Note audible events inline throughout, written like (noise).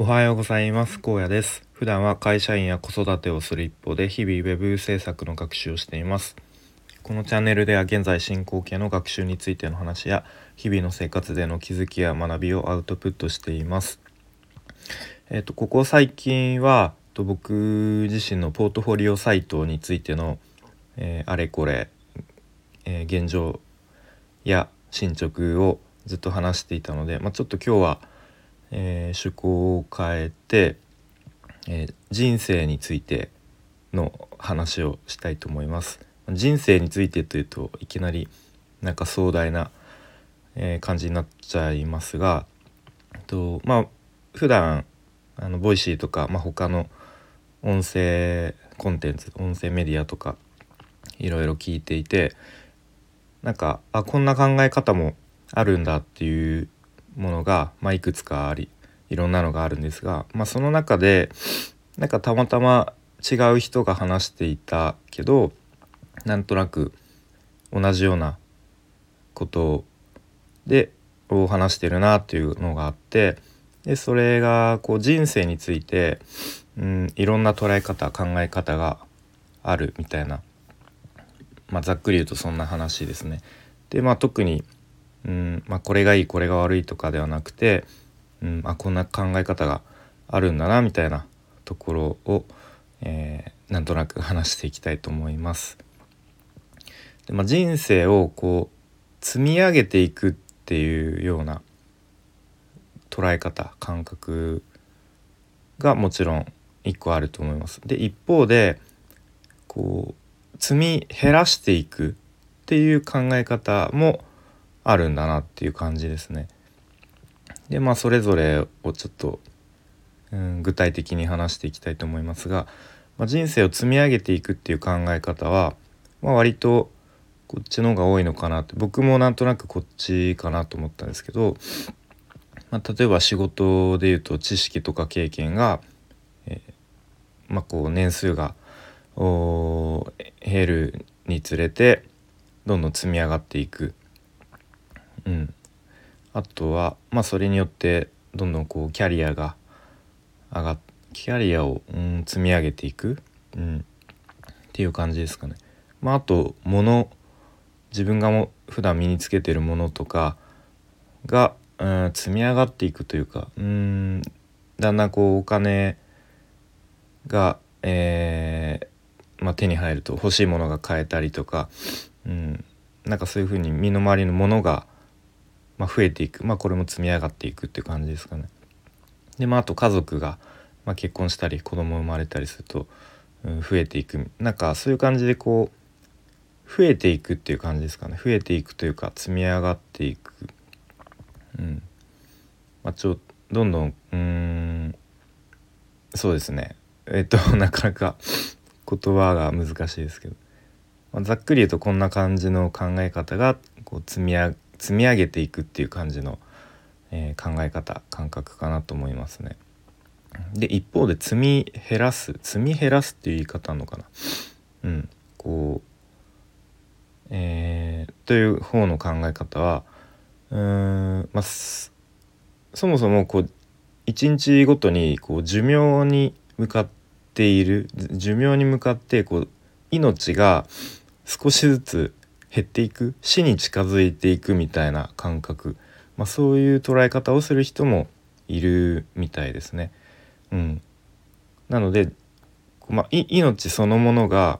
おはようございます。高野です。普段は会社員や子育てをする一方で日々ウェブ制作の学習をしています。このチャンネルでは現在進行形の学習についての話や日々の生活での気づきや学びをアウトプットしています。えっ、とここ最近はと僕自身のポートフォリオサイトについての、えー、あれこれ、えー、現状や進捗をずっと話していたので、まあ、ちょっと今日はえー、趣向を変えて、えー、人生についての話をしたいと思います。人生についてというといきなりなんか壮大な、えー、感じになっちゃいますがとまあ普段あの Voicy とか、まあ、他の音声コンテンツ音声メディアとかいろいろ聞いていてなんかあこんな考え方もあるんだっていうものが、まあ、いくつかありいろんなのがあるんですが、まあ、その中でなんかたまたま違う人が話していたけどなんとなく同じようなことでを話してるなっていうのがあってでそれがこう人生について、うん、いろんな捉え方考え方があるみたいな、まあ、ざっくり言うとそんな話ですね。でまあ特にうんまあ、これがいいこれが悪いとかではなくて、うんまあ、こんな考え方があるんだなみたいなところを、えー、なんとなく話していきたいと思います。でまあ、人生をこう積み上げていくっていうような捉え方感覚がもちろん一個あると思います。で一方でこう積み減らしていくっていう考え方もあるんだなっていう感じですね。でまあそれぞれをちょっと、うん、具体的に話していきたいと思いますが、まあ、人生を積み上げていくっていう考え方は、まあ、割とこっちの方が多いのかなって僕もなんとなくこっちかなと思ったんですけど、まあ、例えば仕事でいうと知識とか経験が、えー、まあ、こう年数が減るにつれてどんどん積み上がっていくうん、あとはまあそれによってどんどんこうキャリアが上がっキャリアを、うん、積み上げていく、うん、っていう感じですかね。まあ、あと物自分がも普段身につけてるものとかが、うん、積み上がっていくというかうんだんだんこうお金が、えーまあ、手に入ると欲しいものが買えたりとか、うん、なんかそういうふうに身の回りのものがまあ、増えていく、まあ、これも積み上がっていくっていう感じですかね。でまああと家族が、まあ、結婚したり子供生まれたりすると、うん、増えていく。なんかそういう感じでこう増えていくっていう感じですかね。増えていくというか積み上がっていく。うん。まあ、ちょどんどんうんそうですね。えっと (laughs) なかなか言葉が難しいですけど、まあ、ざっくり言うとこんな感じの考え方がこう積み上が積み上げていくっていう感じの、えー、考え方感覚かなと思いますね。で一方で積み減らす積み減らすっていう言い方あるのかなうんこうえー、という方の考え方はうーんまあそもそもこう一日ごとにこう寿命に向かっている寿命に向かってこう命が少しずつ減っていく死に近づいていくみたいな感覚、まあ、そういう捉え方をする人もいるみたいですね。うん、なので、まあ、命そのものが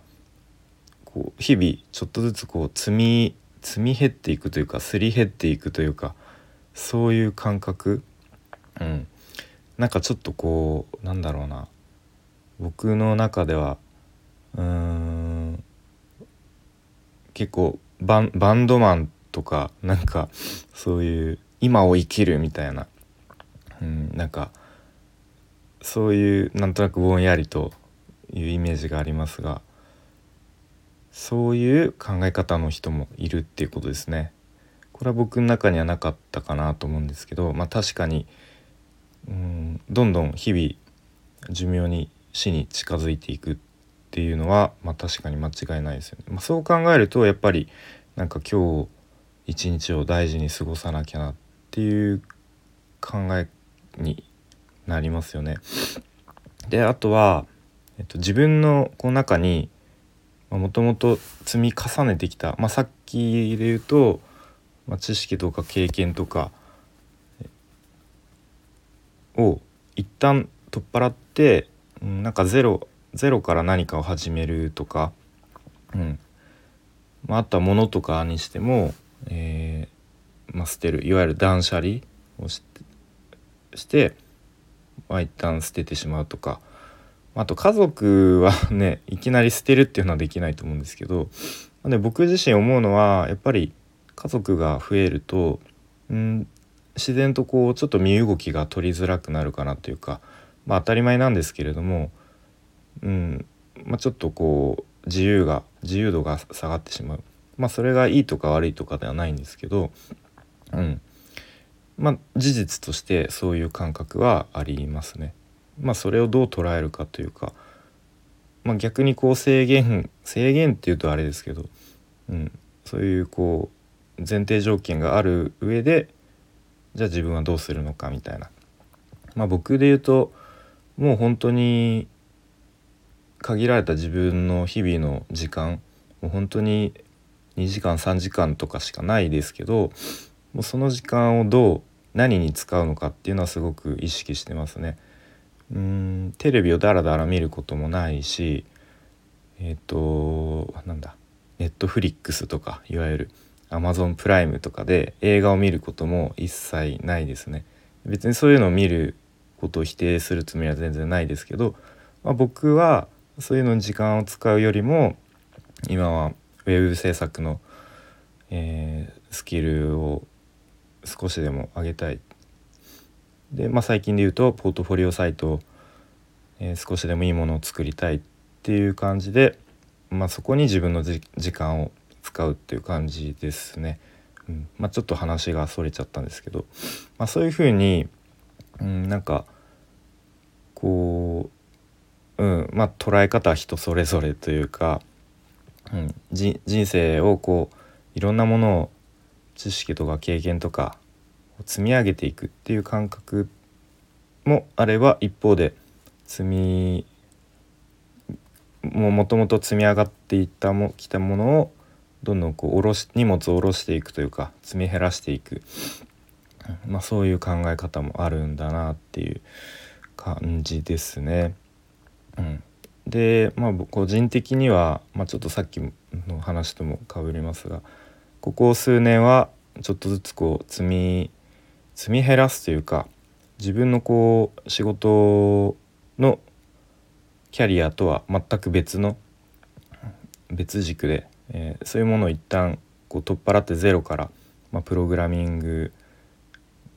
こう日々ちょっとずつこう積み積み減っていくというかすり減っていくというかそういう感覚、うん、なんかちょっとこうなんだろうな。僕の中ではうーん。結構バンドマンとかなんかそういう今を生きるみたいな、うん、なんかそういうなんとなくぼんやりというイメージがありますがそういう考え方の人もいるっていうことですね。これは僕の中にはなかったかなと思うんですけど、まあ、確かにうんどんどん日々寿命に死に近づいていくっていうのは、まあ、確かに間違いないですよね。まあ、そう考えるとやっぱりなんか今日一日を大事に過ごさなきゃなっていう考えになりますよね。であとは、えっと、自分のこの中にもともと積み重ねてきた、まあ、さっきで言うと、まあ、知識とか経験とかを一旦取っ払って、うん、なんかゼロゼロから何かを始めるとか、うん。まあ、あとは物とかにしても、えーまあ、捨てる。いわゆる断捨離をしてして、まあ、一旦捨ててしまうとか。あと家族は (laughs) ねいきなり捨てるっていうのはできないと思うんですけどで僕自身思うのはやっぱり家族が増えると、うん、自然とこうちょっと身動きが取りづらくなるかなというか、まあ、当たり前なんですけれども、うんまあ、ちょっとこう自由が自由度が下がってしまう。まあ、それがいいとか悪いとかではないんですけど、うん、まあ事実としてそういう感覚はありますね。まあそれをどう捉えるかというか、まあ、逆にこう制限制限っていうとあれですけど、うん、そういうこう前提条件がある上でじゃあ自分はどうするのかみたいな。まあ僕で言うともう本当に限られた自分の日々の時間もう本当に2時間3時間とかしかないですけどもうその時間をどう何に使うのかっていうのはすごく意識してますね。うんテレビをダラダラ見ることもないしえっ、ー、となんだネットフリックスとかいわゆるアマゾンプライムとかで映画を見ることも一切ないですね。別にそういうのを見ることを否定するつもりは全然ないですけど、まあ、僕はそういうのに時間を使うよりも今はウェブ制作の、えー、スキルを少しでも上げたい。で、まあ、最近で言うとポートフォリオサイトを、えー、少しでもいいものを作りたいっていう感じで、まあ、そこに自分の時間を使うっていう感じですね。うん。まあ、ちょっと話がそれちゃったんですけど、まあ、そういうふうに、うん、なんかこう、うん。まあ、捉え方は人それぞれというか、うん、人生をこういろんなものを知識とか経験とか積み上げていくっていう感覚もあれば一方で積みもともと積み上がっていったもきたものをどんどんこう下ろし荷物を下ろしていくというか積み減らしていく、まあ、そういう考え方もあるんだなっていう感じですね。うん、でまあ個人的には、まあ、ちょっとさっきの話ともかぶりますがここ数年はちょっとずつこう積み積み減らすというか自分のこう仕事のキャリアとは全く別の別軸で、えー、そういうものを一旦こう取っ払ってゼロから、まあ、プログラミング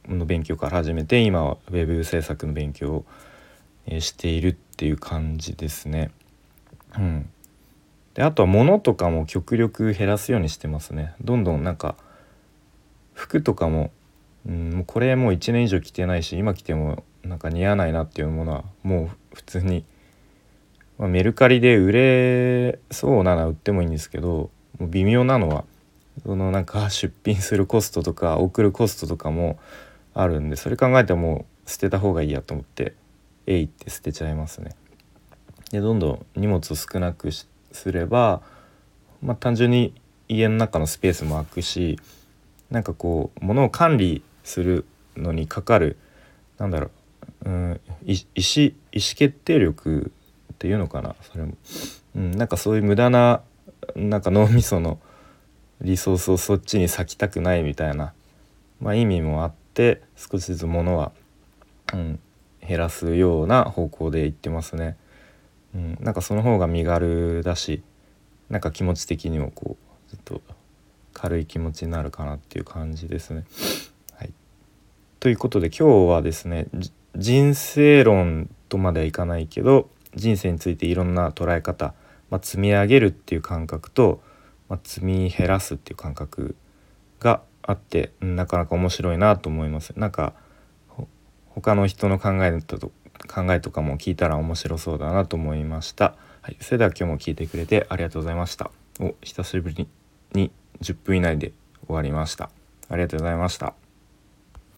の勉強から始めて今はウェブ制作の勉強を、しているっていう感じですね。うん、であとは物とかも極力減らすようにしてますね。どんどんなんか服とかもうんもうこれもう1年以上着てないし今着てもなんか似合わないなっていうものはもう普通に、まあ、メルカリで売れそうなら売ってもいいんですけどもう微妙なのはそのなんか出品するコストとか送るコストとかもあるんでそれ考えてもう捨てた方がいいやと思ってえいって捨てちゃいますね。でどんどん荷物を少なくすれば、まあ、単純に家の中のスペースも空くしなんかこう物を管理するのにかかるなんだろう、うん、意思意思決定力っていうのかなそれも、うん、なんかそういう無駄ななんか脳みそのリソースをそっちに割きたくないみたいな、まあ、意味もあって少しずつ物は、うん、減らすような方向でいってますね。うん、なんかその方が身軽だしなんか気持ち的にもこうずっと軽い気持ちになるかなっていう感じですね。はいということで今日はですね人生論とまではいかないけど人生についていろんな捉え方、まあ、積み上げるっていう感覚と、まあ、積み減らすっていう感覚があってなかなか面白いなと思います。なんか他の人の考えと考えとかも聞いたら面白そうだなと思いました。はい、それでは今日も聞いてくれてありがとうございました。お久しぶりに10分以内で終わりました。ありがとうございました。